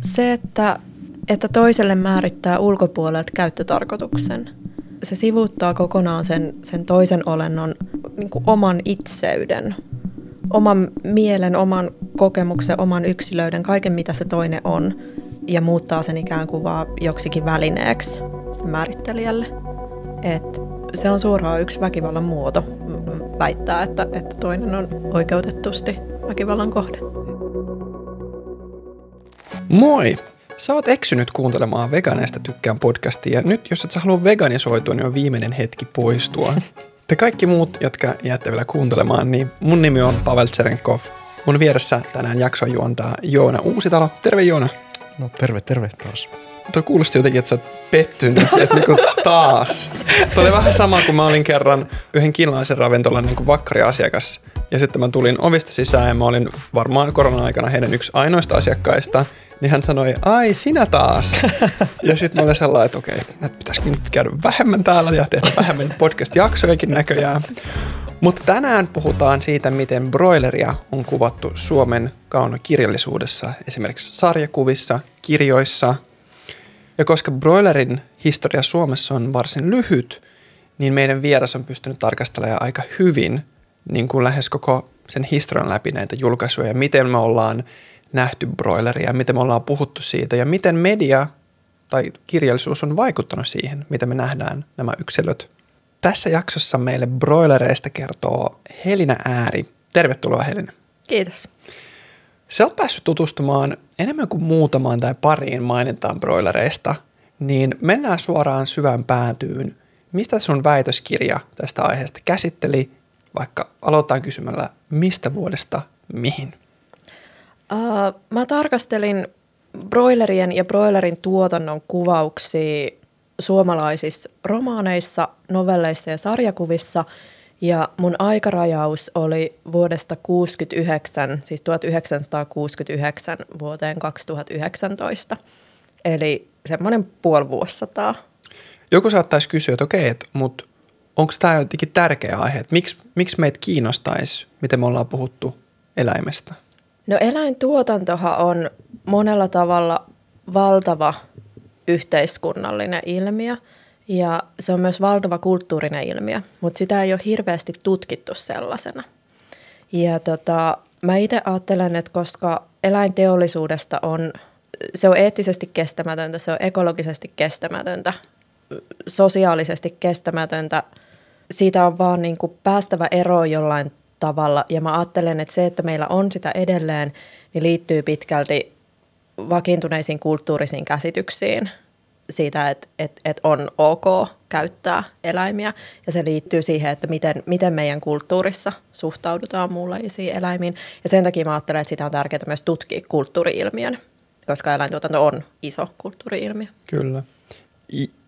Se, että, että toiselle määrittää ulkopuolelta käyttötarkoituksen, se sivuuttaa kokonaan sen, sen toisen olennon niin oman itseyden, oman mielen, oman kokemuksen, oman yksilöiden, kaiken mitä se toinen on, ja muuttaa sen ikään kuin vaan joksikin välineeksi määrittelijälle. Et se on suoraan yksi väkivallan muoto väittää, että, että toinen on oikeutettusti väkivallan kohde. Moi! Sä oot eksynyt kuuntelemaan Veganeista tykkään podcastia ja nyt jos et sä halua veganisoitua, niin on viimeinen hetki poistua. Te kaikki muut, jotka jäätte vielä kuuntelemaan, niin mun nimi on Pavel Tserenkov. Mun vieressä tänään jakso juontaa Joona Uusitalo. Terve Joona. No terve, terve taas. Tuo kuulosti jotenkin, että sä oot pettynyt, että niinku taas. Tuo oli vähän sama kuin mä olin kerran yhden kiinalaisen ravintolan niin vakkariasiakas. Ja sitten mä tulin ovista sisään ja mä olin varmaan korona-aikana heidän yksi ainoista asiakkaista. Niin hän sanoi, ai sinä taas. ja sitten mä olin sellainen, että okei, että pitäisikö nyt käydä vähemmän täällä ja tehdä vähemmän podcast-jaksojakin näköjään. Mutta tänään puhutaan siitä, miten broileria on kuvattu Suomen kaunokirjallisuudessa, esimerkiksi sarjakuvissa, kirjoissa. Ja koska broilerin historia Suomessa on varsin lyhyt, niin meidän vieras on pystynyt tarkastelemaan aika hyvin niin kuin lähes koko sen historian läpi näitä julkaisuja ja miten me ollaan nähty broileria, miten me ollaan puhuttu siitä ja miten media tai kirjallisuus on vaikuttanut siihen, miten me nähdään nämä yksilöt. Tässä jaksossa meille broilereista kertoo Helina Ääri. Tervetuloa Helina. Kiitos. Sä oot päässyt tutustumaan enemmän kuin muutamaan tai pariin mainintaan broilereista, niin mennään suoraan syvään päätyyn. Mistä sun väitöskirja tästä aiheesta käsitteli, vaikka aloitetaan kysymällä, mistä vuodesta mihin? Uh, mä tarkastelin broilerien ja broilerin tuotannon kuvauksia suomalaisissa romaaneissa, novelleissa ja sarjakuvissa. Ja mun aikarajaus oli vuodesta 69, siis 1969 vuoteen 2019. Eli semmoinen puoli vuosisataa. Joku saattaisi kysyä, että okei, että, mutta onko tämä jotenkin tärkeä aihe? Että miksi, miksi meitä kiinnostaisi, miten me ollaan puhuttu eläimestä? No eläintuotantohan on monella tavalla valtava yhteiskunnallinen ilmiö ja se on myös valtava kulttuurinen ilmiö, mutta sitä ei ole hirveästi tutkittu sellaisena. Ja tota, mä itse ajattelen, että koska eläinteollisuudesta on, se on eettisesti kestämätöntä, se on ekologisesti kestämätöntä, sosiaalisesti kestämätöntä, siitä on vaan niin kuin päästävä eroon jollain tavalla. Ja mä ajattelen, että se, että meillä on sitä edelleen, niin liittyy pitkälti vakiintuneisiin kulttuurisiin käsityksiin siitä, että, että, että on ok käyttää eläimiä. Ja se liittyy siihen, että miten, miten meidän kulttuurissa suhtaudutaan muunlaisiin eläimiin. Ja sen takia mä ajattelen, että sitä on tärkeää myös tutkia kulttuuriilmiön, koska eläintuotanto on iso kulttuuriilmiö. Kyllä.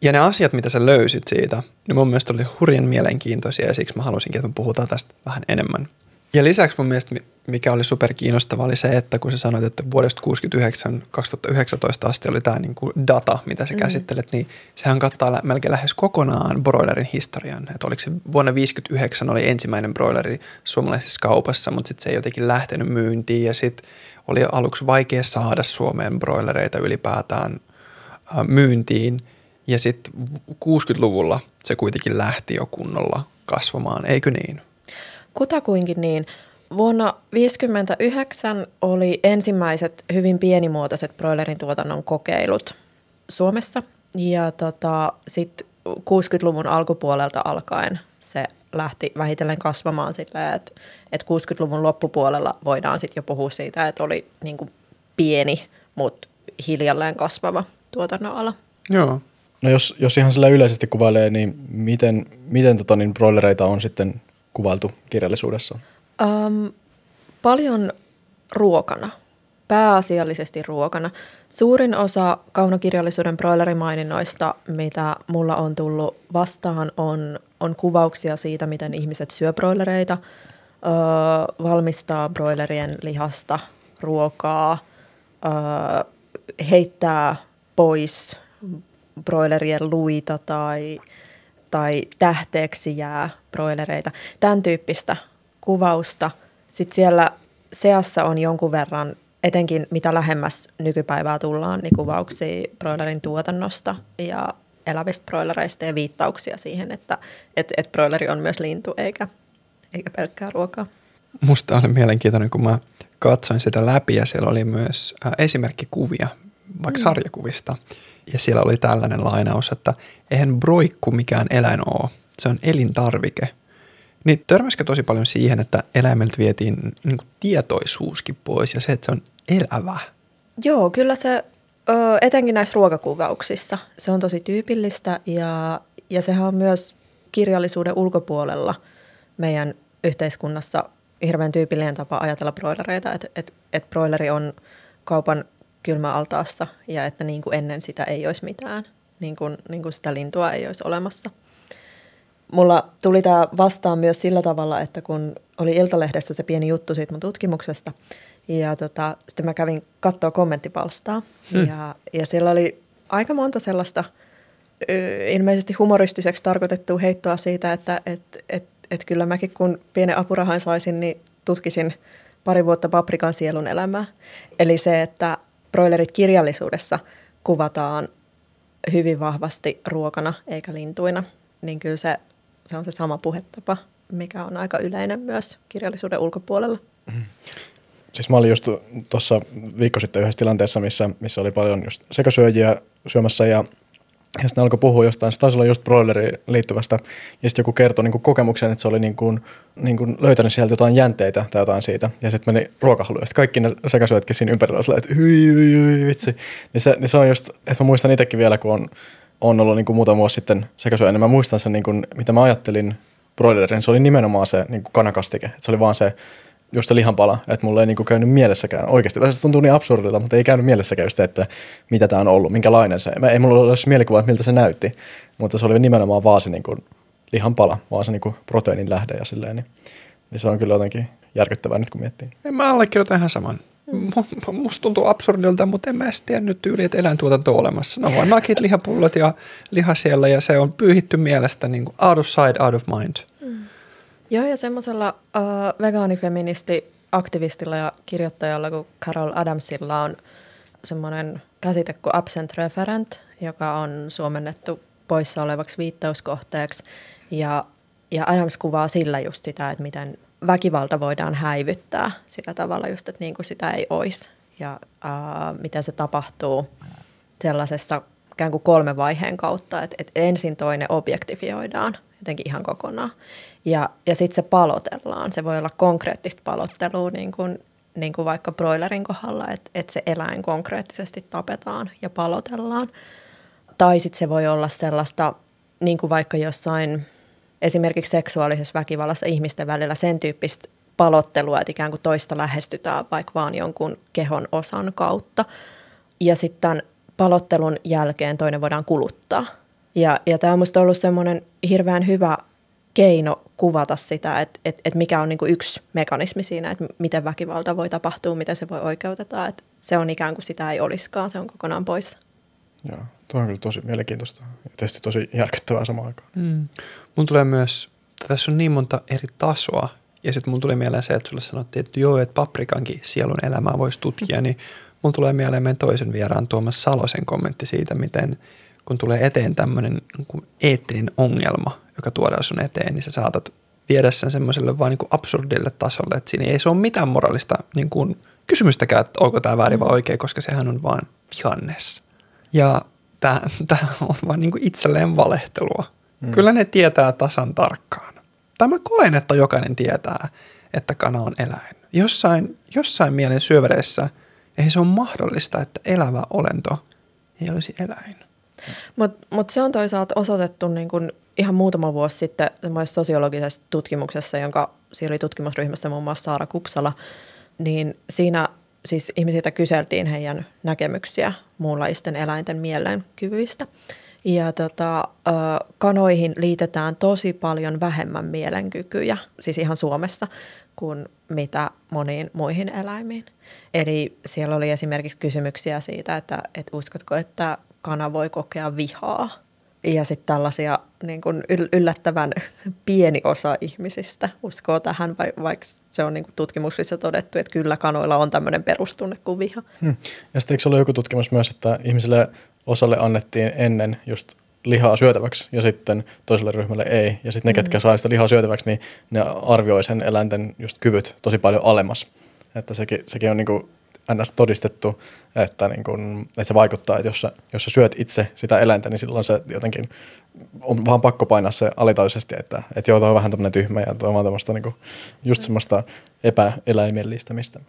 Ja ne asiat, mitä sä löysit siitä, niin mun mielestä oli hurjan mielenkiintoisia ja siksi mä halusinkin, että me puhutaan tästä vähän enemmän. Ja lisäksi mun mielestä, mikä oli super kiinnostava, oli se, että kun sä sanoit, että vuodesta 69 2019 asti oli tämä niinku data, mitä sä mm. käsittelet, niin sehän kattaa melkein lähes kokonaan broilerin historian. Että oliko se vuonna 59 oli ensimmäinen broileri suomalaisessa kaupassa, mutta sitten se ei jotenkin lähtenyt myyntiin ja sitten oli aluksi vaikea saada Suomeen broilereita ylipäätään myyntiin – ja sitten 60-luvulla se kuitenkin lähti jo kunnolla kasvamaan, eikö niin? Kutakuinkin niin. Vuonna 1959 oli ensimmäiset hyvin pienimuotoiset broilerin tuotannon kokeilut Suomessa. Ja tota, sitten 60-luvun alkupuolelta alkaen se lähti vähitellen kasvamaan silleen, että, että 60-luvun loppupuolella voidaan sitten jo puhua siitä, että oli niin kuin pieni, mutta hiljalleen kasvava tuotannon ala. Joo. No jos, jos ihan sillä yleisesti kuvailee, niin miten, miten tota, niin broilereita on sitten kuvailtu kirjallisuudessa? Um, paljon ruokana, pääasiallisesti ruokana. Suurin osa kaunokirjallisuuden broilerimaininnoista, mitä mulla on tullut vastaan, on, on kuvauksia siitä, miten ihmiset syö broilereita, öö, valmistaa broilerien lihasta ruokaa, öö, heittää pois broilerien luita tai, tai tähteeksi jää broilereita. Tämän tyyppistä kuvausta. Sitten siellä seassa on jonkun verran etenkin mitä lähemmäs nykypäivää tullaan, niin kuvauksia broilerin tuotannosta ja elävistä broilereista ja viittauksia siihen, että et, et broileri on myös lintu eikä, eikä pelkkää ruokaa. Musta oli mielenkiintoinen, kun mä katsoin sitä läpi ja siellä oli myös äh, esimerkkikuvia, vaikka mm. sarjakuvista. Ja siellä oli tällainen lainaus, että eihän broikku mikään eläin ole, se on elintarvike. Niin törmäskö tosi paljon siihen, että eläimeltä vietiin niin kuin tietoisuuskin pois ja se, että se on elävä? Joo, kyllä se etenkin näissä ruokakuvauksissa. Se on tosi tyypillistä ja, ja sehän on myös kirjallisuuden ulkopuolella meidän yhteiskunnassa hirveän tyypillinen tapa ajatella broilereita, että et, et broileri on kaupan kylmäaltaassa ja että niin kuin ennen sitä ei olisi mitään, niin kuin, niin kuin sitä lintua ei olisi olemassa. Mulla tuli tämä vastaan myös sillä tavalla, että kun oli Iltalehdessä se pieni juttu siitä mun tutkimuksesta, ja tota, sitten mä kävin katsoa kommenttipalstaa hmm. ja, ja siellä oli aika monta sellaista ilmeisesti humoristiseksi tarkoitettua heittoa siitä, että et, et, et kyllä mäkin kun pienen apurahan saisin, niin tutkisin pari vuotta paprikan sielun elämää. Eli se, että broilerit kirjallisuudessa kuvataan hyvin vahvasti ruokana eikä lintuina, niin kyllä se, se on se sama puhetapa, mikä on aika yleinen myös kirjallisuuden ulkopuolella. Mm. Siis mä olin just tuossa viikko sitten yhdessä tilanteessa, missä, missä oli paljon just sekasyöjiä syömässä ja ja sitten alkoi puhua jostain, se taisi olla just broileriin liittyvästä, ja sitten joku kertoi niin kokemuksen, että se oli niin kuin, niin kuin löytänyt sieltä jotain jänteitä tai jotain siitä, ja sitten meni ruokahaluun, ja sitten kaikki ne sekasyötkin siinä ympärillä oli että hyi, hyi, hyi, vitsi. Niin se, niin se on just, että mä muistan itsekin vielä, kun on, on ollut niin kuin muutama vuosi sitten sekasyöjä, niin mä muistan sen, niin kuin, mitä mä ajattelin broilerin, se oli nimenomaan se niin kuin kanakastike, että se oli vaan se just se lihanpala, että mulle ei niinku käynyt mielessäkään oikeasti. Se tuntuu niin absurdilta, mutta ei käynyt mielessäkään just, että mitä tämä on ollut, minkälainen se. Mä, ei mulla ole edes mielikuva, että miltä se näytti, mutta se oli nimenomaan vaan se niinku lihanpala, vaan se niinku proteiinin lähde ja silleen. Niin, niin se on kyllä jotenkin järkyttävää nyt, kun miettii. En mä allekirjoita ihan saman. Musta tuntuu absurdilta, mutta en mä edes tiennyt tyyli, että eläintuotanto on olemassa. No vaan nakit, lihapullot ja liha siellä ja se on pyyhitty mielestä niin kuin out of sight, out of mind. Joo, ja semmoisella uh, vegaanifeministi aktivistilla ja kirjoittajalla kuin Carol Adamsilla on semmoinen käsite kuin absent referent, joka on suomennettu poissa olevaksi viittauskohteeksi. Ja, ja Adams kuvaa sillä just sitä, että miten väkivalta voidaan häivyttää sillä tavalla just, että niin kuin sitä ei olisi. Ja uh, miten se tapahtuu sellaisessa ikään kuin kolmen vaiheen kautta, että, että ensin toinen objektifioidaan jotenkin ihan kokonaan. Ja, ja sitten se palotellaan. Se voi olla konkreettista palottelua, niin kuin, niin kuin vaikka broilerin kohdalla, että, että se eläin konkreettisesti tapetaan ja palotellaan. Tai sitten se voi olla sellaista, niin kuin vaikka jossain esimerkiksi seksuaalisessa väkivallassa ihmisten välillä sen tyyppistä palottelua, että ikään kuin toista lähestytään vaikka vaan jonkun kehon osan kautta. Ja sitten palottelun jälkeen toinen voidaan kuluttaa. Ja, ja tämä on minusta ollut semmoinen hirveän hyvä keino kuvata sitä, että, että, että mikä on niin kuin yksi mekanismi siinä, että miten väkivalta voi tapahtua, miten se voi oikeuteta. Että se on ikään kuin sitä ei olisikaan, se on kokonaan pois. Joo, tuo on kyllä tosi mielenkiintoista ja tietysti tosi järkyttävää samaan aikaan. Mm. Mun tulee myös, tässä on niin monta eri tasoa, ja sitten mun tuli mieleen se, että sulle sanottiin, että joo, että paprikankin sielun elämää voisi tutkia, niin mun tulee mieleen meidän toisen vieraan Tuomas Salosen kommentti siitä, miten kun tulee eteen tämmöinen niin eettinen ongelma, joka tuodaan sun eteen, niin sä saatat viedä sen semmoiselle vaan niin kuin absurdille tasolle, että siinä ei se ole mitään moraalista niin kuin kysymystäkään, että onko tämä väärin vai mm. oikein, koska sehän on vaan vihannes. Ja tämä, on vaan niin kuin itselleen valehtelua. Mm. Kyllä ne tietää tasan tarkkaan. Tämä koen, että jokainen tietää, että kana on eläin. Jossain, jossain mielen syövereissä ei se ole mahdollista, että elävä olento ei olisi eläin. Mutta mut se on toisaalta osoitettu niin kun ihan muutama vuosi sitten sosiologisessa tutkimuksessa, jonka siellä oli tutkimusryhmässä muun muassa Saara Kupsala, niin siinä siis ihmisiltä kyseltiin heidän näkemyksiä muunlaisten eläinten mielenkyvyistä. Ja tota, kanoihin liitetään tosi paljon vähemmän mielenkykyjä, siis ihan Suomessa, kuin mitä moniin muihin eläimiin. Eli siellä oli esimerkiksi kysymyksiä siitä, että, että uskotko, että kana voi kokea vihaa ja sitten tällaisia niin kun yllättävän pieni osa ihmisistä uskoo tähän, vaikka se on niin kuin tutkimuksissa todettu, että kyllä kanoilla on tämmöinen perustunne kuin viha. Hmm. Ja sitten eikö ole joku tutkimus myös, että ihmisille osalle annettiin ennen just lihaa syötäväksi ja sitten toiselle ryhmälle ei. Ja sitten ne, ketkä mm. saa sitä lihaa syötäväksi, niin ne arvioi sen eläinten just kyvyt tosi paljon alemmas. Että sekin, sekin on niinku ns. todistettu, että, niin kun, että se vaikuttaa, että jos sä, jos sä syöt itse sitä eläintä, niin silloin se jotenkin on vaan pakko painaa se alitaisesti, että, että joo, toi on vähän tämmöinen tyhmä ja toi on vaan tämmöistä niin just semmoista epäeläimellistämistä.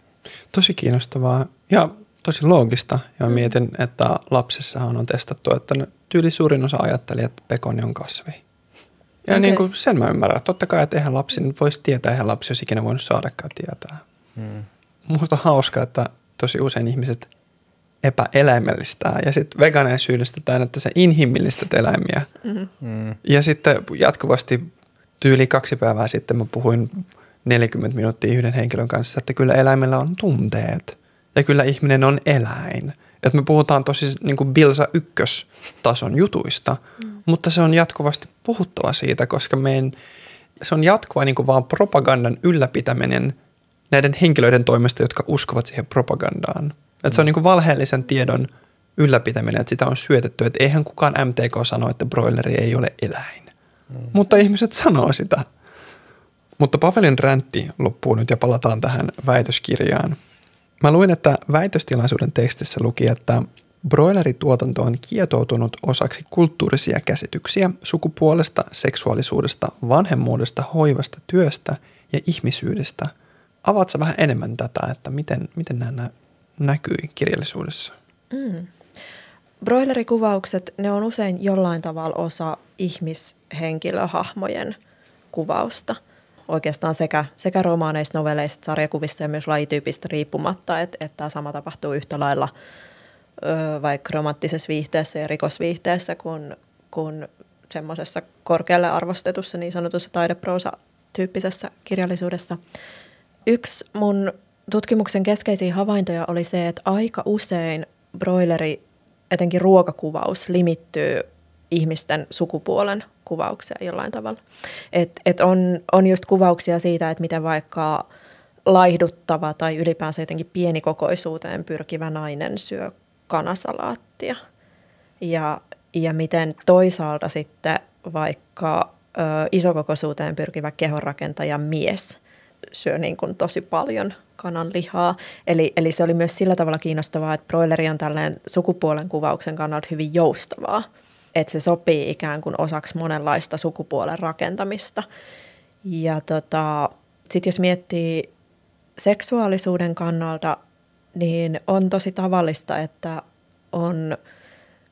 Tosi kiinnostavaa ja tosi loogista. Ja mm. mietin, että lapsissahan on testattu, että tyyli suurin osa ajatteli, että pekoni on kasvi. Ja okay. niin kuin sen mä ymmärrän. Totta kai, että eihän lapsi nyt voisi tietää, eihän lapsi olisi ikinä voinut saadakaan tietää. Hmm. Musta on hauska, että tosi usein ihmiset epäeläimellistää ja sitten veganeja syyllistetään, että se inhimillistä eläimiä. Mm-hmm. Mm. Ja sitten jatkuvasti tyyli kaksi päivää sitten mä puhuin 40 minuuttia yhden henkilön kanssa, että kyllä eläimellä on tunteet ja kyllä ihminen on eläin. Että me puhutaan tosi niin kuin Bilsa ykköstason jutuista, mm. mutta se on jatkuvasti puhuttava siitä, koska meidän, se on jatkuva niin kuin vaan propagandan ylläpitäminen näiden henkilöiden toimesta, jotka uskovat siihen propagandaan. Että mm. se on niin kuin valheellisen tiedon ylläpitäminen, että sitä on syötetty. Että eihän kukaan MTK sano, että broileri ei ole eläin. Mm. Mutta ihmiset sanoo sitä. Mutta Pavelin räntti loppuu nyt ja palataan tähän väitöskirjaan. Mä luin, että väitöstilaisuuden tekstissä luki, että broilerituotanto on kietoutunut osaksi kulttuurisia käsityksiä sukupuolesta, seksuaalisuudesta, vanhemmuudesta, hoivasta, työstä ja ihmisyydestä. Avaatko vähän enemmän tätä, että miten, miten nämä näkyy kirjallisuudessa? Mm. Broilerikuvaukset, ne on usein jollain tavalla osa ihmishenkilöhahmojen kuvausta. Oikeastaan sekä, sekä romaaneista, novelleista, sarjakuvista ja myös lajityypistä riippumatta, että, että tämä sama tapahtuu yhtä lailla ö, vaikka romanttisessa viihteessä ja rikosviihteessä kuin, kuin semmoisessa korkealle arvostetussa niin sanotussa taideproosa-tyyppisessä kirjallisuudessa. Yksi mun tutkimuksen keskeisiä havaintoja oli se, että aika usein broileri, etenkin ruokakuvaus, limittyy ihmisten sukupuolen kuvaukseen jollain tavalla. Et, et on, on just kuvauksia siitä, että miten vaikka laihduttava tai ylipäänsä jotenkin pienikokoisuuteen pyrkivä nainen syö kanasalaattia. Ja, ja miten toisaalta sitten vaikka ö, isokokoisuuteen pyrkivä kehonrakentaja mies syö niin kuin tosi paljon kananlihaa. Eli, eli se oli myös sillä tavalla kiinnostavaa, että broileri on tällainen sukupuolen kuvauksen kannalta hyvin joustavaa. Että se sopii ikään kuin osaksi monenlaista sukupuolen rakentamista. Ja tota, sitten jos miettii seksuaalisuuden kannalta, niin on tosi tavallista, että on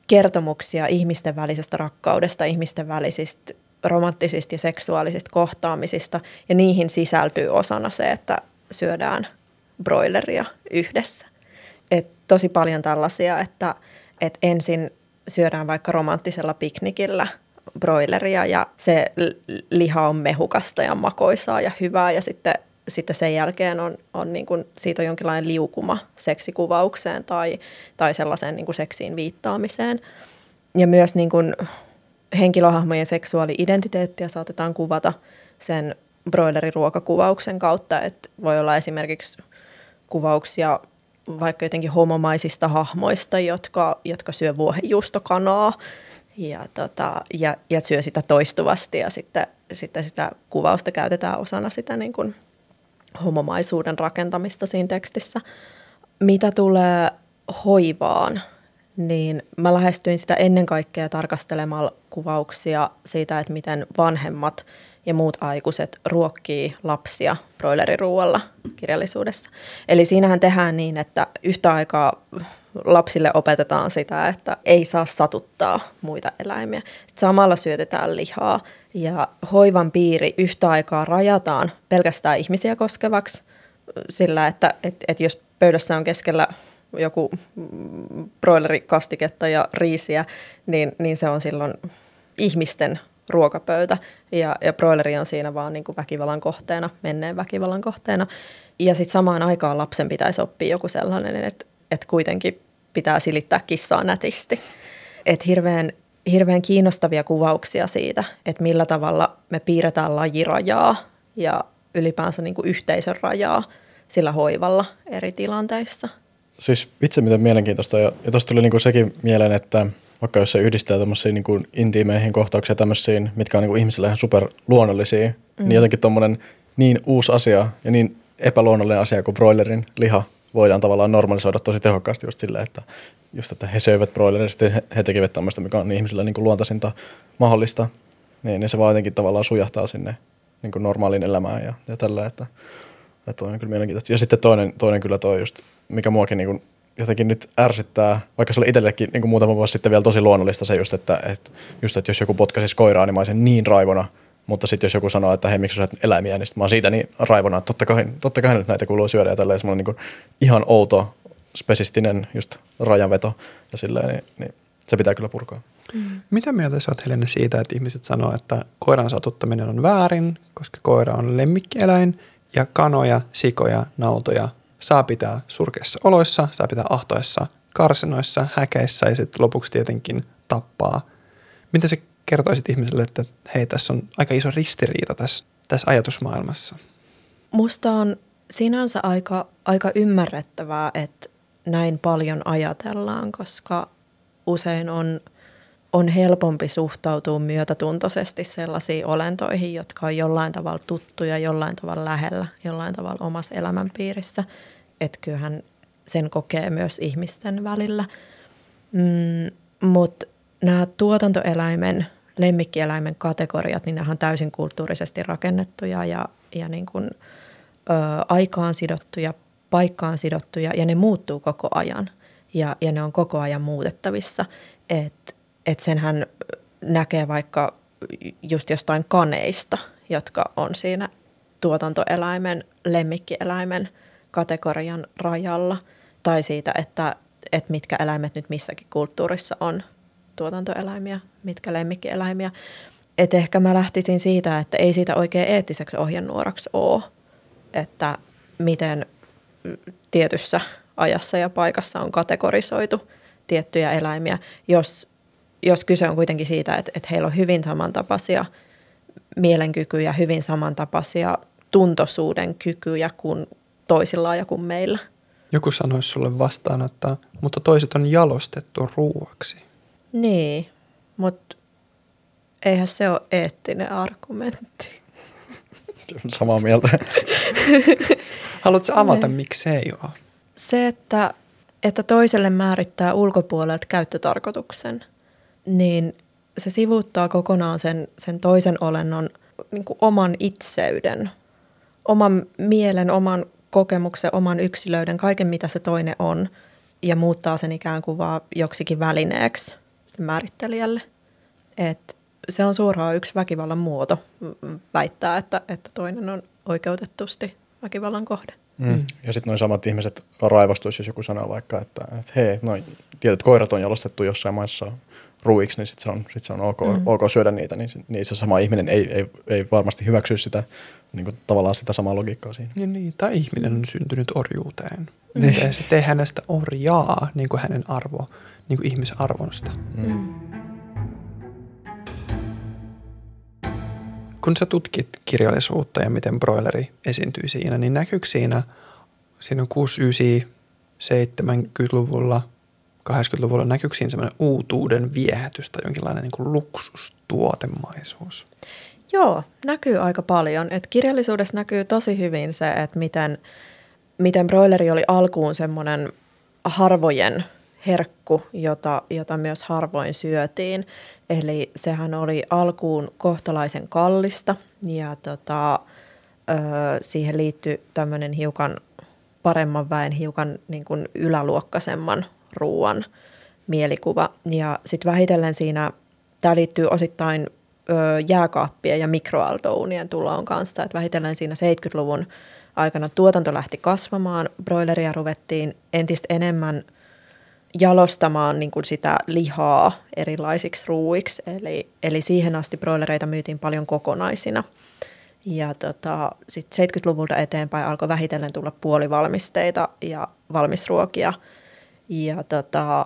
kertomuksia ihmisten välisestä rakkaudesta, ihmisten välisistä romanttisista ja seksuaalisista kohtaamisista, ja niihin sisältyy osana se, että syödään broileria yhdessä. Et tosi paljon tällaisia, että et ensin syödään vaikka romanttisella piknikillä broileria ja se liha on mehukasta ja makoisaa ja hyvää ja sitten, sitten sen jälkeen on, on niin kuin, siitä on jonkinlainen liukuma seksikuvaukseen tai, tai sellaiseen niin kuin seksiin viittaamiseen. Ja myös niin kuin henkilöhahmojen seksuaali-identiteettiä saatetaan kuvata sen broileriruokakuvauksen kautta, että voi olla esimerkiksi kuvauksia vaikka jotenkin homomaisista hahmoista, jotka, jotka syö vuohenjuustokanaa ja, tota, ja, ja syö sitä toistuvasti ja sitten, sitten sitä kuvausta käytetään osana sitä niin kuin homomaisuuden rakentamista siinä tekstissä. Mitä tulee hoivaan, niin mä lähestyin sitä ennen kaikkea tarkastelemalla kuvauksia siitä, että miten vanhemmat ja muut aikuiset ruokkii lapsia broileriruualla kirjallisuudessa. Eli siinähän tehdään niin, että yhtä aikaa lapsille opetetaan sitä, että ei saa satuttaa muita eläimiä. Sitten samalla syötetään lihaa ja hoivan piiri yhtä aikaa rajataan pelkästään ihmisiä koskevaksi sillä, että et, et jos pöydässä on keskellä joku broilerikastiketta ja riisiä, niin, niin se on silloin ihmisten ruokapöytä ja, ja broileri on siinä vaan niin kuin väkivallan kohteena, menneen väkivallan kohteena. Ja sitten samaan aikaan lapsen pitäisi oppia joku sellainen, että, että kuitenkin pitää silittää kissaa nätisti. Että hirveän hirveän kiinnostavia kuvauksia siitä, että millä tavalla me piirretään lajirajaa ja ylipäänsä niin kuin yhteisön rajaa sillä hoivalla eri tilanteissa. Siis vitsi miten mielenkiintoista. Ja, ja tuosta tuli niinku sekin mieleen, että vaikka jos se yhdistää tuommoisiin niinku intiimeihin kohtauksiin tämmöisiin, mitkä on niinku ihmisille ihan super luonnollisia, mm. niin jotenkin tuommoinen niin uusi asia ja niin epäluonnollinen asia kuin broilerin liha voidaan tavallaan normalisoida tosi tehokkaasti just silleen, että, just, että he söivät broilerin, sitten he, he tekivät tämmöistä, mikä on ihmisille niin kuin luontaisinta mahdollista, niin, niin se vaan jotenkin tavallaan sujahtaa sinne niin kuin normaaliin elämään ja, ja tällä, että, että on kyllä mielenkiintoista. Ja sitten toinen, toinen kyllä toi just, mikä muakin niin kuin jotenkin nyt ärsyttää, vaikka se oli itsellekin niin kuin muutama vuosi sitten vielä tosi luonnollista se just, että, että, just, että jos joku potkaisi koiraa, niin mä olisin niin raivona, mutta sitten jos joku sanoo, että hei, miksi sä eläimiä, niin mä oon siitä niin raivona, että totta kai, totta kai nyt näitä kuuluu syödä ja tälleen semmoinen niin ihan outo, spesistinen just rajanveto ja silleen, niin, niin se pitää kyllä purkaa. Mm. Mitä mieltä sä oot Helena siitä, että ihmiset sanoo, että koiran satuttaminen on väärin, koska koira on lemmikkieläin ja kanoja, sikoja, nautoja saa pitää surkeissa oloissa, saa pitää ahtoessa karsinoissa, häkeissä ja sitten lopuksi tietenkin tappaa. Mitä se kertoisit ihmiselle, että hei, tässä on aika iso ristiriita tässä, tässä ajatusmaailmassa? Musta on sinänsä aika, aika ymmärrettävää, että näin paljon ajatellaan, koska usein on, on helpompi suhtautua myötätuntoisesti sellaisiin olentoihin, jotka on jollain tavalla tuttuja, jollain tavalla lähellä, jollain tavalla omassa elämänpiirissä. Että kyllähän sen kokee myös ihmisten välillä. Mm, Mutta nämä tuotantoeläimen, lemmikkieläimen kategoriat, niin on täysin kulttuurisesti rakennettuja ja, ja niin kuin, ö, aikaan sidottuja, paikkaan sidottuja ja ne muuttuu koko ajan ja, ja ne on koko ajan muutettavissa. Että et senhän näkee vaikka just jostain kaneista, jotka on siinä tuotantoeläimen, lemmikkieläimen kategorian rajalla, tai siitä, että, että mitkä eläimet nyt missäkin kulttuurissa on tuotantoeläimiä, mitkä lemmikkieläimiä. Et ehkä mä lähtisin siitä, että ei siitä oikein eettiseksi ohjenuoraksi ole, että miten tietyssä ajassa ja paikassa on kategorisoitu tiettyjä eläimiä, jos, jos kyse on kuitenkin siitä, että, että heillä on hyvin samantapaisia mielenkykyjä, hyvin samantapaisia tuntosuuden kykyjä kuin toisilla ja kuin meillä. Joku sanoisi sulle vastaan, että mutta toiset on jalostettu ruuaksi. Niin, mutta eihän se ole eettinen argumentti. Samaa mieltä. Haluatko avata, niin. miksi ei ole? Se, että, että toiselle määrittää ulkopuolelta käyttötarkoituksen, niin se sivuuttaa kokonaan sen, sen toisen olennon niin kuin oman itseyden, oman mielen, oman kokemuksen, oman yksilöiden, kaiken mitä se toinen on, ja muuttaa sen ikään kuin vaan joksikin välineeksi määrittelijälle. Et se on suoraan yksi väkivallan muoto väittää, että, että toinen on oikeutettusti väkivallan kohde. Mm. mm. Ja sitten noin samat ihmiset raivostuisi, jos joku sanoo vaikka, että, että hei, noin tietyt koirat on jalostettu jossain maissa ruuiksi, niin sitten se on, sit se on ok, mm. ok syödä niitä, niin, niin se sama ihminen ei, ei, ei varmasti hyväksy sitä niin kuin tavallaan sitä samaa logiikkaa siinä. Niin, niin, tai ihminen on syntynyt orjuuteen. Niin. Se tee hänestä orjaa, niin kuin hänen arvo, niin kuin ihmisarvonsta. Mm. Kun sä tutkit kirjallisuutta ja miten broileri esiintyy siinä, niin näkyykö siinä, siinä on 69, 70-luvulla, 80-luvulla, näkyykö siinä semmoinen uutuuden viehätys tai jonkinlainen niin kuin luksustuotemaisuus? Joo, näkyy aika paljon. Et kirjallisuudessa näkyy tosi hyvin se, että miten, miten broileri oli alkuun semmoinen harvojen herkku, jota, jota myös harvoin syötiin. Eli sehän oli alkuun kohtalaisen kallista ja tota, ö, siihen liittyi tämmöinen hiukan paremman väen, hiukan niin kuin yläluokkaisemman ruoan mielikuva. Ja sitten vähitellen siinä, tämä liittyy osittain ö, jääkaappien ja mikroaaltouunien tuloon kanssa, että vähitellen siinä 70-luvun aikana tuotanto lähti kasvamaan, broileria ruvettiin entistä enemmän – jalostamaan niin kuin sitä lihaa erilaisiksi ruuiksi. Eli, eli siihen asti broilereita myytiin paljon kokonaisina. Ja tota, sitten 70-luvulta eteenpäin alkoi vähitellen tulla puolivalmisteita ja valmisruokia. Ja tota,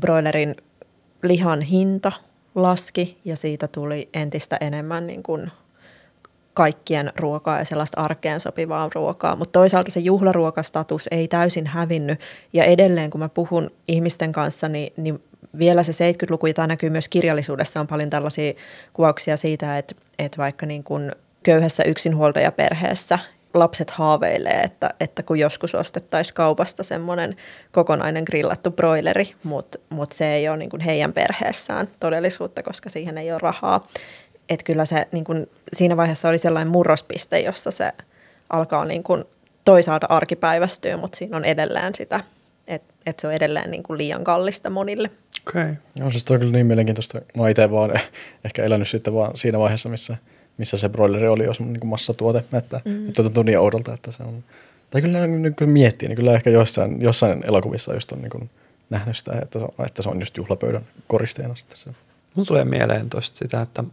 broilerin lihan hinta laski ja siitä tuli entistä enemmän niin kuin kaikkien ruokaa ja sellaista arkeen sopivaa ruokaa, mutta toisaalta se juhlaruokastatus ei täysin hävinnyt. Ja edelleen kun mä puhun ihmisten kanssa, niin, niin vielä se 70-luku, jota näkyy myös kirjallisuudessa, on paljon tällaisia kuvauksia siitä, että, että vaikka niin kuin köyhässä yksinhuoltajaperheessä lapset haaveilee, että, että kun joskus ostettaisiin kaupasta semmoinen kokonainen grillattu broileri, mutta mut se ei ole niin kuin heidän perheessään todellisuutta, koska siihen ei ole rahaa. Että kyllä se niin kuin, siinä vaiheessa oli sellainen murrospiste, jossa se alkaa niin kuin, toisaalta arkipäivästyä, mutta siinä on edelleen sitä, että et se on edelleen niin kuin liian kallista monille. Okei. Okay. Joo, siis toi on kyllä niin mielenkiintoista. Mä itse vaan ehkä elänyt sitten vaan siinä vaiheessa, missä, missä se broileri oli jo semmoinen niin massatuote, että, mm. että tuntuu niin oudolta, että se on. Tai kyllä niin kun miettii, niin kyllä ehkä jossain, jossain elokuvissa just on niin kuin nähnyt sitä, että se, on, että se on just juhlapöydän koristeena sitten se. Mulla tulee mieleen tuosta sitä, että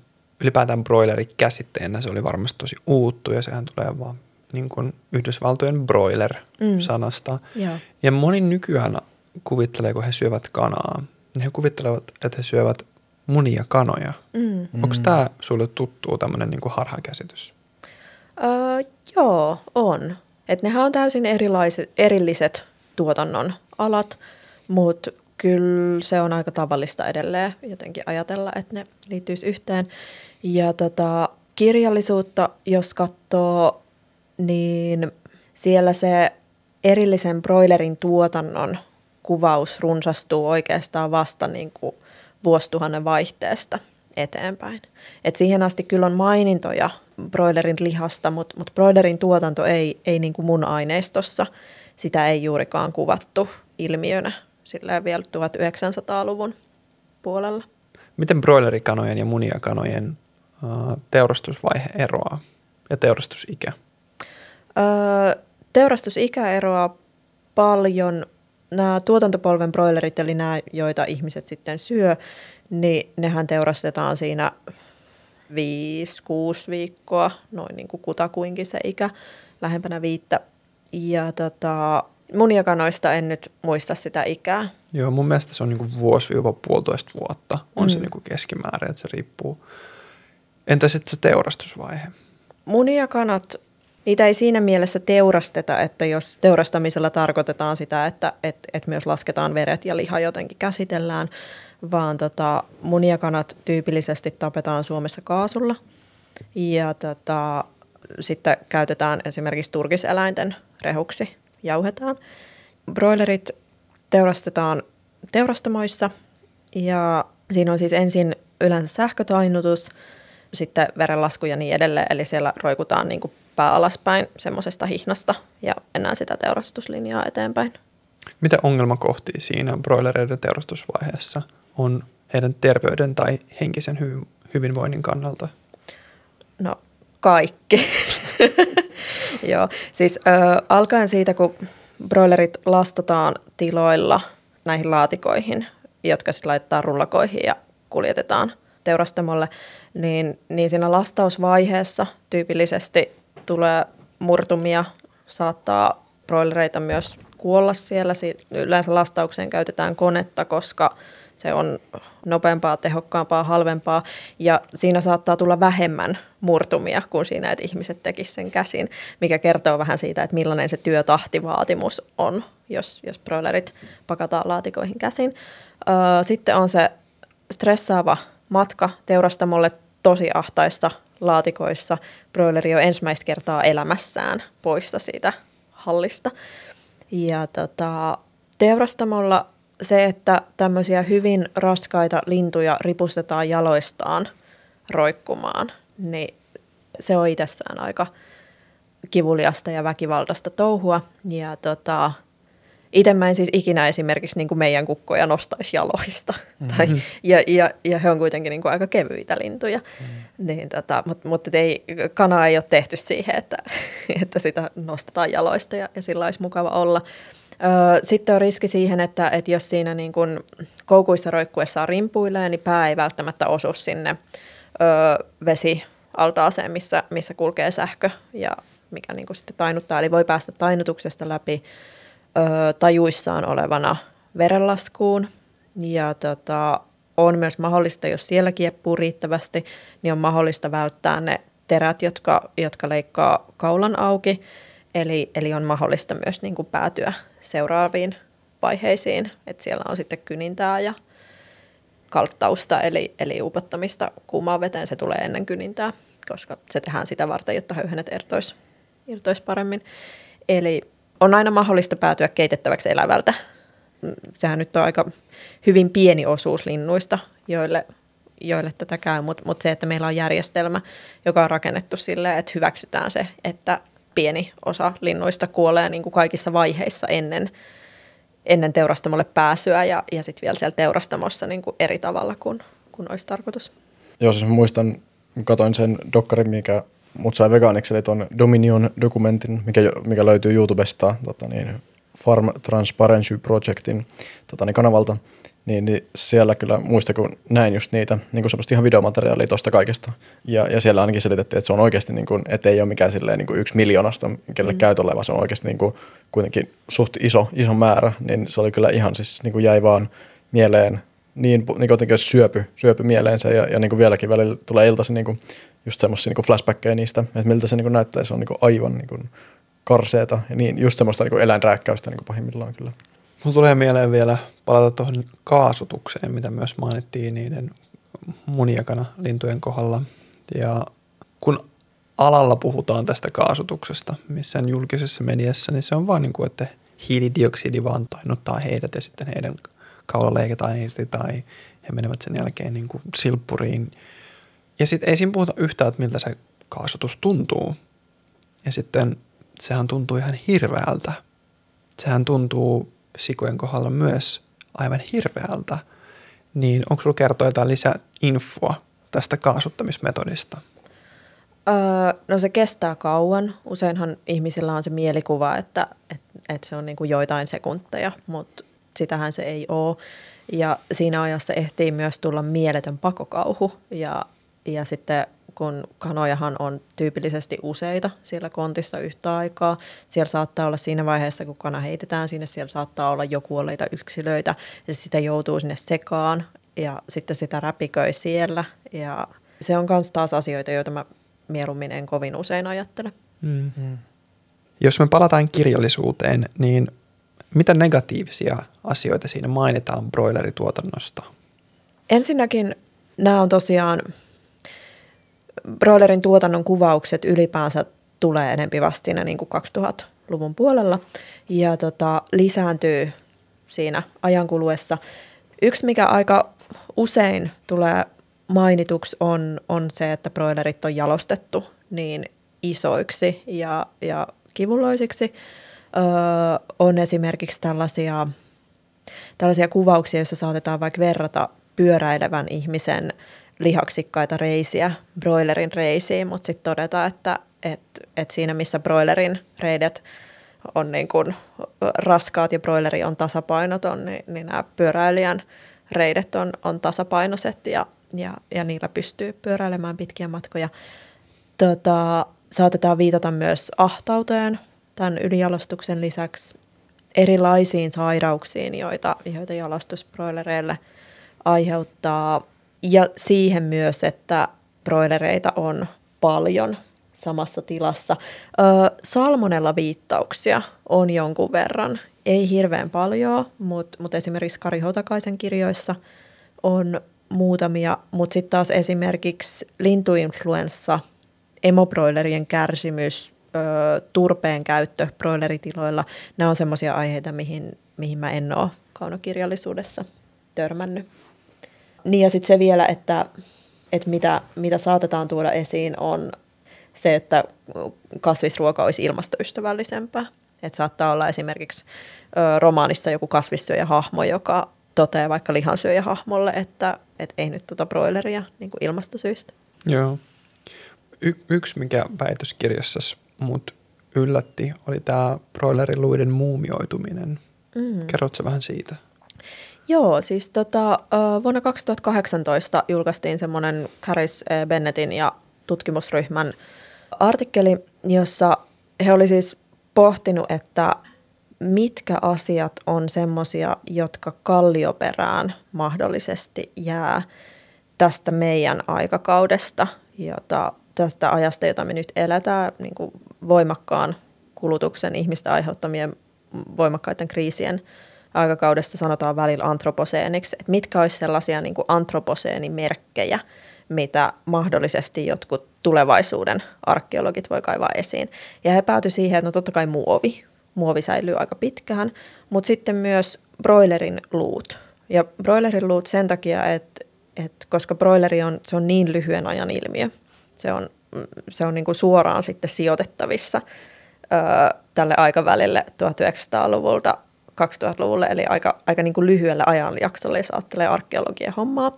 ylipäätään broileri käsitteenä se oli varmasti tosi uuttu ja sehän tulee vaan niin kuin Yhdysvaltojen broiler-sanasta. Mm. Ja moni nykyään kuvittelee, kun he syövät kanaa, niin he kuvittelevat, että he syövät munia kanoja. Mm. Onko tämä sulle tuttu tämmöinen niin harhakäsitys? Öö, joo, on. Et nehän on täysin erilaiset, erilliset tuotannon alat, mutta kyllä se on aika tavallista edelleen jotenkin ajatella, että ne liittyisi yhteen. Ja tota, kirjallisuutta, jos katsoo, niin siellä se erillisen broilerin tuotannon kuvaus runsastuu oikeastaan vasta niin kuin vuosituhannen vaihteesta eteenpäin. Et siihen asti kyllä on mainintoja broilerin lihasta, mutta mut broilerin tuotanto ei, ei niin kuin mun aineistossa, sitä ei juurikaan kuvattu ilmiönä sillä vielä 1900-luvun puolella. Miten broilerikanojen ja muniakanojen teurastusvaihe eroaa ja teurastusikä? Öö, teurastusikä eroaa paljon. Nämä tuotantopolven broilerit, eli nämä, joita ihmiset sitten syö, niin nehän teurastetaan siinä 5-6 viikkoa, noin niin kuin kutakuinkin se ikä, lähempänä viittä. Ja tota, muniakanoista en nyt muista sitä ikää. Joo, mun mielestä se on niin vuosi-puolitoista vuotta on mm. se niin keskimäärin, että se riippuu. Entä sitten se teurastusvaihe? Muniakanat, niitä ei siinä mielessä teurasteta, että jos teurastamisella tarkoitetaan sitä, että et, et myös lasketaan veret ja liha jotenkin käsitellään, vaan tota, muniakanat tyypillisesti tapetaan Suomessa kaasulla ja tota, sitten käytetään esimerkiksi turkiseläinten rehuksi jauhetaan. Broilerit teurastetaan teurastamoissa ja siinä on siis ensin yleensä sähkötainutus, sitten verenlasku ja niin edelleen. Eli siellä roikutaan niin kuin pää alaspäin semmoisesta hihnasta ja mennään sitä teurastuslinjaa eteenpäin. Mitä ongelmakohtia siinä broilereiden teurastusvaiheessa on heidän terveyden tai henkisen hyvinvoinnin kannalta? No kaikki. Joo, siis ö, alkaen siitä, kun broilerit lastataan tiloilla näihin laatikoihin, jotka sitten laitetaan rullakoihin ja kuljetetaan teurastamolle, niin, niin siinä lastausvaiheessa tyypillisesti tulee murtumia, saattaa broilereita myös kuolla siellä. Yleensä lastaukseen käytetään konetta, koska se on nopeampaa, tehokkaampaa, halvempaa ja siinä saattaa tulla vähemmän murtumia kuin siinä, että ihmiset tekisivät sen käsin, mikä kertoo vähän siitä, että millainen se työtahtivaatimus on, jos, jos broilerit pakataan laatikoihin käsin. Sitten on se stressaava matka teurastamolle tosi ahtaissa laatikoissa. Broileri on ensimmäistä kertaa elämässään poissa siitä hallista. Ja tota, teurastamolla se, että tämmöisiä hyvin raskaita lintuja ripustetaan jaloistaan roikkumaan, niin se on itsessään aika kivuliasta ja väkivaltaista touhua. Ja tota, itse mä en siis ikinä esimerkiksi niin kuin meidän kukkoja nostaisi jaloista. Mm-hmm. Tai, ja, ja, ja he on kuitenkin niin kuin aika kevyitä lintuja. Mm-hmm. Niin, tota, mutta mutta ei, kana ei ole tehty siihen, että, että sitä nostetaan jaloista ja, ja sillä olisi mukava olla. Sitten on riski siihen, että, että jos siinä niin kuin koukuissa roikkuessaan rimpuilee, niin pää ei välttämättä osu sinne ö, vesialtaaseen, missä, missä kulkee sähkö ja mikä niin kuin sitten tainuttaa. Eli voi päästä tainutuksesta läpi ö, tajuissaan olevana verenlaskuun. Ja tota, on myös mahdollista, jos siellä kieppuu riittävästi, niin on mahdollista välttää ne terät, jotka, jotka leikkaa kaulan auki. Eli, eli on mahdollista myös niin kuin päätyä seuraaviin vaiheisiin, että siellä on sitten kynintää ja kalttausta, eli, eli upottamista kuumaan veteen, se tulee ennen kynintää, koska se tehdään sitä varten, jotta höyhenet irtois, irtois paremmin. Eli on aina mahdollista päätyä keitettäväksi elävältä. Sehän nyt on aika hyvin pieni osuus linnuista, joille, joille tätä käy, mutta mut se, että meillä on järjestelmä, joka on rakennettu silleen, että hyväksytään se, että pieni osa linnuista kuolee niin kuin kaikissa vaiheissa ennen, ennen teurastamolle pääsyä ja, ja sitten vielä siellä teurastamossa niin kuin eri tavalla kuin, kuin olisi tarkoitus. Joo, siis muistan, katoin sen dokkarin, mikä mut sai vegaaniksi, eli tuon Dominion-dokumentin, mikä, mikä löytyy YouTubesta, tota niin, Farm Transparency Projectin tota niin, kanavalta niin, niin siellä kyllä muista, kun näin just niitä niin kuin semmoista ihan videomateriaalia tuosta kaikesta. Ja, ja siellä ainakin selitettiin, että se on oikeasti, niin kuin, että ei ole mikään silleen niin kuin yksi miljoonasta, kelle mm. käytölle, vaan se on oikeasti niin kuin, kuitenkin suht iso, iso määrä. Niin se oli kyllä ihan siis, niin kuin jäi vaan mieleen, niin, niin jotenkin syöpy, syöpy mieleensä ja, ja niin kuin vieläkin välillä tulee iltaisin niin kuin, just semmoisia niin flashbackkejä niistä, että miltä se niin näyttää, se on niin aivan niin karseeta ja niin, just semmoista niin eläinrääkkäystä niin pahimmillaan kyllä. Mulla tulee mieleen vielä palata tuohon kaasutukseen, mitä myös mainittiin niiden muniakana lintujen kohdalla. Ja kun alalla puhutaan tästä kaasutuksesta missään julkisessa mediassa, niin se on vaan niin kuin, että hiilidioksidi vaan tainuttaa heidät ja sitten heidän kaula leikataan irti tai he menevät sen jälkeen niin kuin silppuriin. Ja sitten ei siinä puhuta yhtään, että miltä se kaasutus tuntuu. Ja sitten sehän tuntuu ihan hirveältä. Sehän tuntuu sikojen kohdalla myös aivan hirveältä, niin onko sinulla kertoa jotain lisäinfoa tästä kaasuttamismetodista? Öö, no se kestää kauan. Useinhan ihmisillä on se mielikuva, että, että, että se on niin kuin joitain sekunteja, mutta sitähän se ei ole. Ja siinä ajassa ehtii myös tulla mieletön pakokauhu ja, ja sitten kun kanojahan on tyypillisesti useita siellä kontissa yhtä aikaa. Siellä saattaa olla siinä vaiheessa, kun kana heitetään sinne, siellä saattaa olla jo kuolleita yksilöitä ja sitä joutuu sinne sekaan ja sitten sitä räpiköi siellä. Ja se on myös taas asioita, joita mä mieluummin en kovin usein ajattele. Mm-hmm. Jos me palataan kirjallisuuteen, niin mitä negatiivisia asioita siinä mainitaan broilerituotannosta? Ensinnäkin nämä on tosiaan broilerin tuotannon kuvaukset ylipäänsä tulee enempi vastina niin kuin 2000-luvun puolella ja tota, lisääntyy siinä ajankuluessa. Yksi, mikä aika usein tulee mainituksi, on, on se, että broilerit on jalostettu niin isoiksi ja, ja kivulloisiksi. Öö, on esimerkiksi tällaisia, tällaisia kuvauksia, joissa saatetaan vaikka verrata pyöräilevän ihmisen – lihaksikkaita reisiä broilerin reisiin, mutta sitten todeta, että et, et siinä missä broilerin reidet on niin kuin raskaat ja broileri on tasapainoton, niin, niin nämä pyöräilijän reidet on, on tasapainoiset ja, ja, ja niillä pystyy pyöräilemään pitkiä matkoja. Tota, saatetaan viitata myös ahtauteen tämän ylijalostuksen lisäksi erilaisiin sairauksiin, joita, joita jalostusbroilereille aiheuttaa – ja siihen myös, että broilereita on paljon samassa tilassa. Salmonella viittauksia on jonkun verran, ei hirveän paljon, mutta mut esimerkiksi Kari Hotakaisen kirjoissa on muutamia, mutta sitten taas esimerkiksi lintuinfluenssa, emobroilerien kärsimys, ö, turpeen käyttö broileritiloilla, nämä on semmoisia aiheita, mihin, mihin mä en ole kaunokirjallisuudessa törmännyt. Niin ja sitten se vielä, että, että mitä, mitä saatetaan tuoda esiin on se, että kasvisruoka olisi ilmastoystävällisempää. Että saattaa olla esimerkiksi ö, romaanissa joku kasvissyöjähahmo, joka toteaa vaikka lihansyöjähahmolle, että et ei nyt tuota broileria niin kuin ilmastosyistä. Joo. Y- yksi, mikä väitöskirjassa mut yllätti, oli tämä broileriluiden muumioituminen. Mm. Kerrotko vähän siitä? Joo, siis tota, vuonna 2018 julkaistiin semmoinen Caris. Bennettin ja tutkimusryhmän artikkeli, jossa he oli siis pohtinut, että mitkä asiat on semmoisia, jotka kallioperään mahdollisesti jää tästä meidän aikakaudesta, jota, tästä ajasta, jota me nyt eletään, niin kuin voimakkaan kulutuksen ihmistä aiheuttamien voimakkaiden kriisien aikakaudesta sanotaan välillä antroposeeniksi, että mitkä olisi sellaisia niin kuin antroposeenimerkkejä, mitä mahdollisesti jotkut tulevaisuuden arkeologit voi kaivaa esiin. Ja he päätyi siihen, että no totta kai muovi. Muovi säilyy aika pitkään, mutta sitten myös broilerin luut. Ja broilerin luut sen takia, että, että koska broileri on, se on niin lyhyen ajan ilmiö, se on, se on niin kuin suoraan sitten sijoitettavissa ö, tälle aikavälille 1900-luvulta 2000-luvulle, eli aika, aika niin kuin lyhyellä ajanjaksolla, jos ajattelee arkeologian hommaa.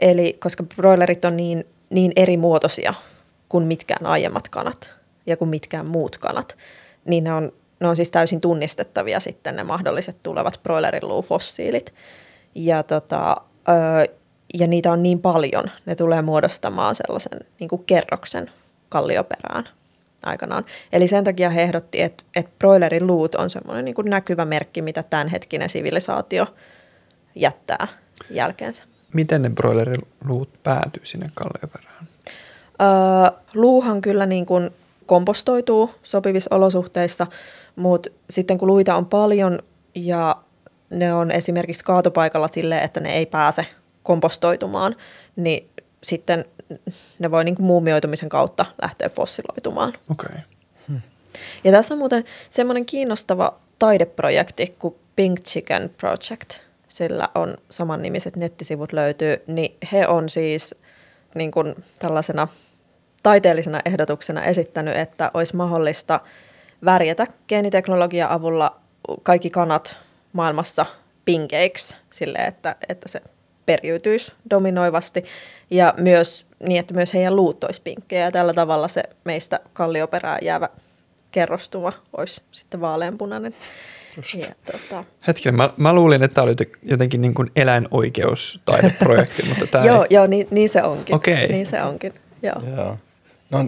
Eli koska broilerit on niin, niin eri muotoisia kuin mitkään aiemmat kanat ja kuin mitkään muut kanat, niin ne on, ne on siis täysin tunnistettavia sitten ne mahdolliset tulevat broilerin luufossiilit. Ja, tota, ö, ja niitä on niin paljon, ne tulee muodostamaan sellaisen niin kuin kerroksen kallioperään aikanaan. Eli sen takia he ehdotti, että, että broilerin luut on semmoinen niin näkyvä merkki, mitä tämänhetkinen sivilisaatio jättää jälkeensä. Miten ne broilerin luut päätyy sinne kallioperään? Öö, luuhan kyllä niin kuin kompostoituu sopivissa olosuhteissa, mutta sitten kun luita on paljon ja ne on esimerkiksi kaatopaikalla sille, että ne ei pääse kompostoitumaan, niin sitten ne voi niin kuin muumioitumisen kautta lähteä fossiloitumaan. Okei. Okay. Ja tässä on muuten semmoinen kiinnostava taideprojekti kuin Pink Chicken Project. Sillä on samannimiset nettisivut löytyy, niin he on siis niin kuin tällaisena taiteellisena ehdotuksena esittänyt, että olisi mahdollista värjätä geeniteknologian avulla kaikki kanat maailmassa pinkeiksi sille, että, että se periytyisi dominoivasti ja myös niin, että myös heidän luut olisi pinkkejä ja tällä tavalla se meistä kallioperään jäävä kerrostuma olisi sitten vaaleanpunainen. Ja, tota... Hetkinen, mä, mä luulin, että tämä oli jotenkin niin kuin eläinoikeustaideprojekti, mutta tämä Joo, ei... joo niin, niin se onkin. Okay. Niin se onkin, joo. Joo. No,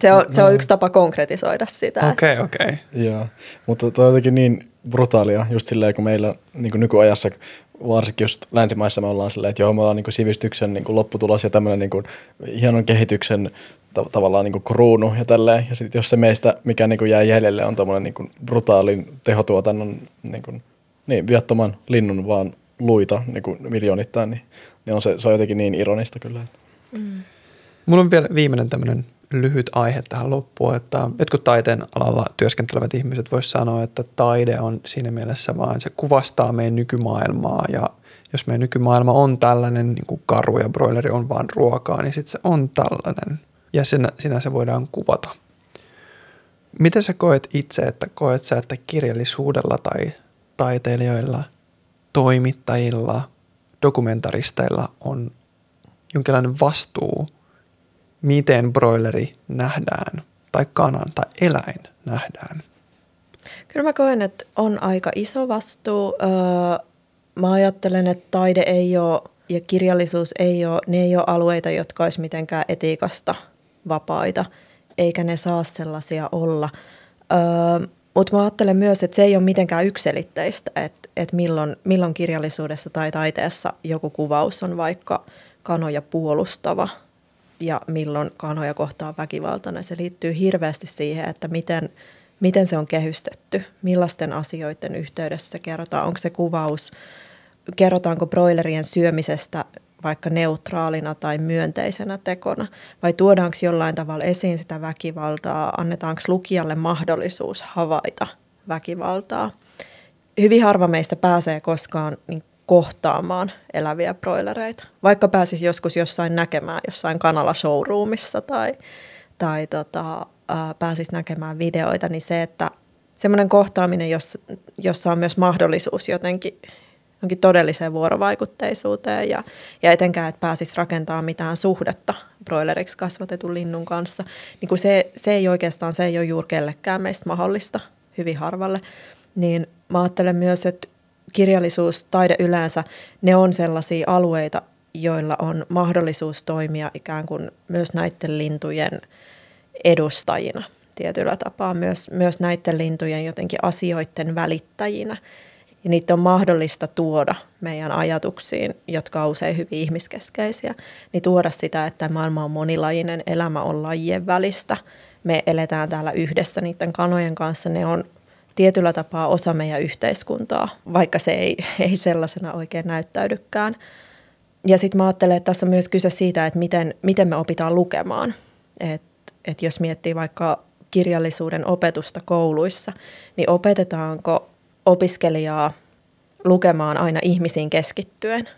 se, on, se on yksi tapa konkretisoida sitä. Okei, okay, okei. Okay. Joo, mutta tuo on jotenkin niin brutaalia, just silleen, kun meillä niin kuin nykyajassa varsinkin just länsimaissa me ollaan silleen, että joo, me ollaan niin kuin sivistyksen niin kuin lopputulos ja tämmöinen niin kuin hienon kehityksen ta- tavallaan niin kuin kruunu ja tälleen. Ja sitten jos se meistä, mikä niin kuin jää jäljelle, on tämmöinen niin kuin brutaalin tehotuotannon niin, kuin, niin viattoman linnun vaan luita niin kuin miljoonittain, niin, niin on se, se on jotenkin niin ironista kyllä. Mm. Mulla on vielä viimeinen tämmöinen lyhyt aihe tähän loppuun, että jotkut taiteen alalla työskentelevät ihmiset voisivat sanoa, että taide on siinä mielessä vaan, se kuvastaa meidän nykymaailmaa ja jos meidän nykymaailma on tällainen niin kuin karu ja broileri on vaan ruokaa, niin sitten se on tällainen ja sinä, sinä se voidaan kuvata. Miten sä koet itse, että koet sä, että kirjallisuudella tai taiteilijoilla, toimittajilla, dokumentaristeilla on jonkinlainen vastuu – miten broileri nähdään tai kanan tai eläin nähdään? Kyllä mä koen, että on aika iso vastuu. Öö, mä ajattelen, että taide ei ole ja kirjallisuus ei ole, ne ei ole alueita, jotka olisi mitenkään etiikasta vapaita, eikä ne saa sellaisia olla. Öö, Mutta mä ajattelen myös, että se ei ole mitenkään ykselitteistä, että, että milloin, milloin kirjallisuudessa tai taiteessa joku kuvaus on vaikka kanoja puolustava – ja milloin kanoja kohtaa väkivaltainen. Se liittyy hirveästi siihen, että miten, miten se on kehystetty, millaisten asioiden yhteydessä se kerrotaan. Onko se kuvaus, kerrotaanko broilerien syömisestä vaikka neutraalina tai myönteisenä tekona, vai tuodaanko jollain tavalla esiin sitä väkivaltaa, annetaanko lukijalle mahdollisuus havaita väkivaltaa. Hyvin harva meistä pääsee koskaan niin kohtaamaan eläviä broilereita. Vaikka pääsisi joskus jossain näkemään jossain kanalla showroomissa tai, tai tota, ää, pääsisi näkemään videoita, niin se, että semmoinen kohtaaminen, jos, jossa on myös mahdollisuus jotenkin jonkin todelliseen vuorovaikutteisuuteen ja, ja etenkään, että pääsisi rakentamaan mitään suhdetta broileriksi kasvatetun linnun kanssa, niin kun se, se ei oikeastaan, se ei ole juuri kellekään meistä mahdollista, hyvin harvalle, niin mä ajattelen myös, että kirjallisuus, taide yleensä, ne on sellaisia alueita, joilla on mahdollisuus toimia ikään kuin myös näiden lintujen edustajina. tietyllä tapaa myös, myös näiden lintujen jotenkin asioiden välittäjinä. Ja niitä on mahdollista tuoda meidän ajatuksiin, jotka on usein hyvin ihmiskeskeisiä, niin tuoda sitä, että maailma on monilajinen, elämä on lajien välistä. Me eletään täällä yhdessä niiden kanojen kanssa, ne on tietyllä tapaa osa meidän yhteiskuntaa, vaikka se ei, ei sellaisena oikein näyttäydykään. Ja sitten mä ajattelen, että tässä on myös kyse siitä, että miten, miten me opitaan lukemaan. Että et jos miettii vaikka kirjallisuuden opetusta kouluissa, niin opetetaanko opiskelijaa lukemaan aina ihmisiin keskittyen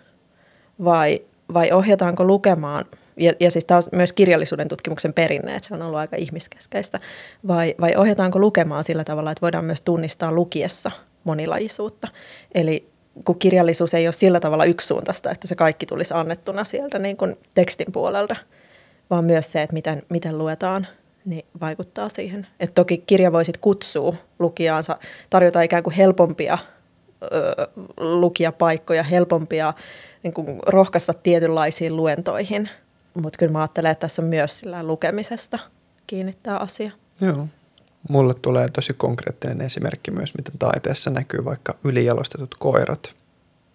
vai, vai ohjataanko lukemaan, ja, ja siis tämä on myös kirjallisuuden tutkimuksen perinne, että se on ollut aika ihmiskeskeistä, vai, vai ohjataanko lukemaan sillä tavalla, että voidaan myös tunnistaa lukiessa monilajisuutta. Eli kun kirjallisuus ei ole sillä tavalla yksisuuntaista, että se kaikki tulisi annettuna sieltä niin kuin tekstin puolelta, vaan myös se, että miten, miten luetaan, niin vaikuttaa siihen. Et toki kirja voisit kutsua lukijaansa, tarjota ikään kuin helpompia ö, lukijapaikkoja, helpompia niin kuin rohkaista tietynlaisiin luentoihin. Mutta kyllä mä ajattelen, että tässä on myös sillä lukemisesta kiinnittää asia. Joo. Mulle tulee tosi konkreettinen esimerkki myös, miten taiteessa näkyy vaikka ylijalostetut koirat.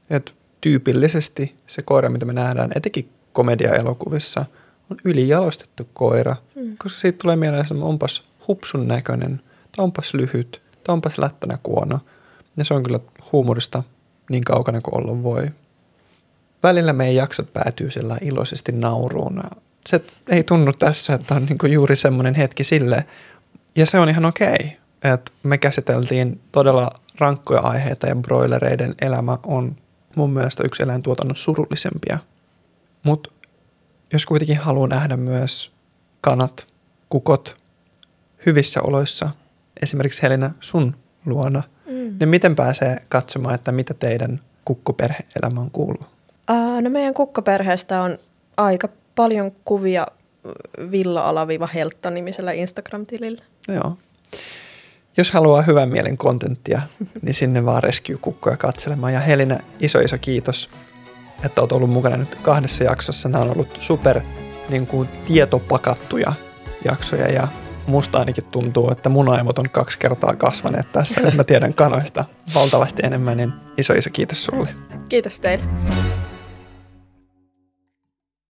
Et tyypillisesti se koira, mitä me nähdään etenkin komedia-elokuvissa, on ylijalostettu koira, mm. koska siitä tulee mieleen, että onpas hupsun näköinen, tai onpas lyhyt, tai onpas lättänä kuono. Ja se on kyllä huumorista niin kaukana kuin olla voi. Välillä meidän jaksot päätyy sillä iloisesti nauruun. Se ei tunnu tässä, että on niin juuri semmoinen hetki sille, ja se on ihan okei, että me käsiteltiin todella rankkoja aiheita ja broilereiden elämä on mun mielestä yksi eläintuotannon surullisempia. Mutta jos kuitenkin haluaa nähdä myös kanat, kukot hyvissä oloissa, esimerkiksi Helena sun luona, mm. niin miten pääsee katsomaan, että mitä teidän kukkoperhe-elämään kuuluu? Uh, no meidän kukkoperheestä on aika paljon kuvia villa-heltta-nimisellä Instagram-tilillä. Joo. Jos haluaa hyvän mielen kontenttia, niin sinne vaan Rescue-kukkoja katselemaan. Ja Helina, iso iso kiitos, että olet ollut mukana nyt kahdessa jaksossa. Nämä on ollut super niin kuin, tietopakattuja jaksoja ja musta ainakin tuntuu, että mun aivot on kaksi kertaa kasvaneet tässä. Nyt mä tiedän kanoista valtavasti enemmän, niin iso iso kiitos sulle. Kiitos teille.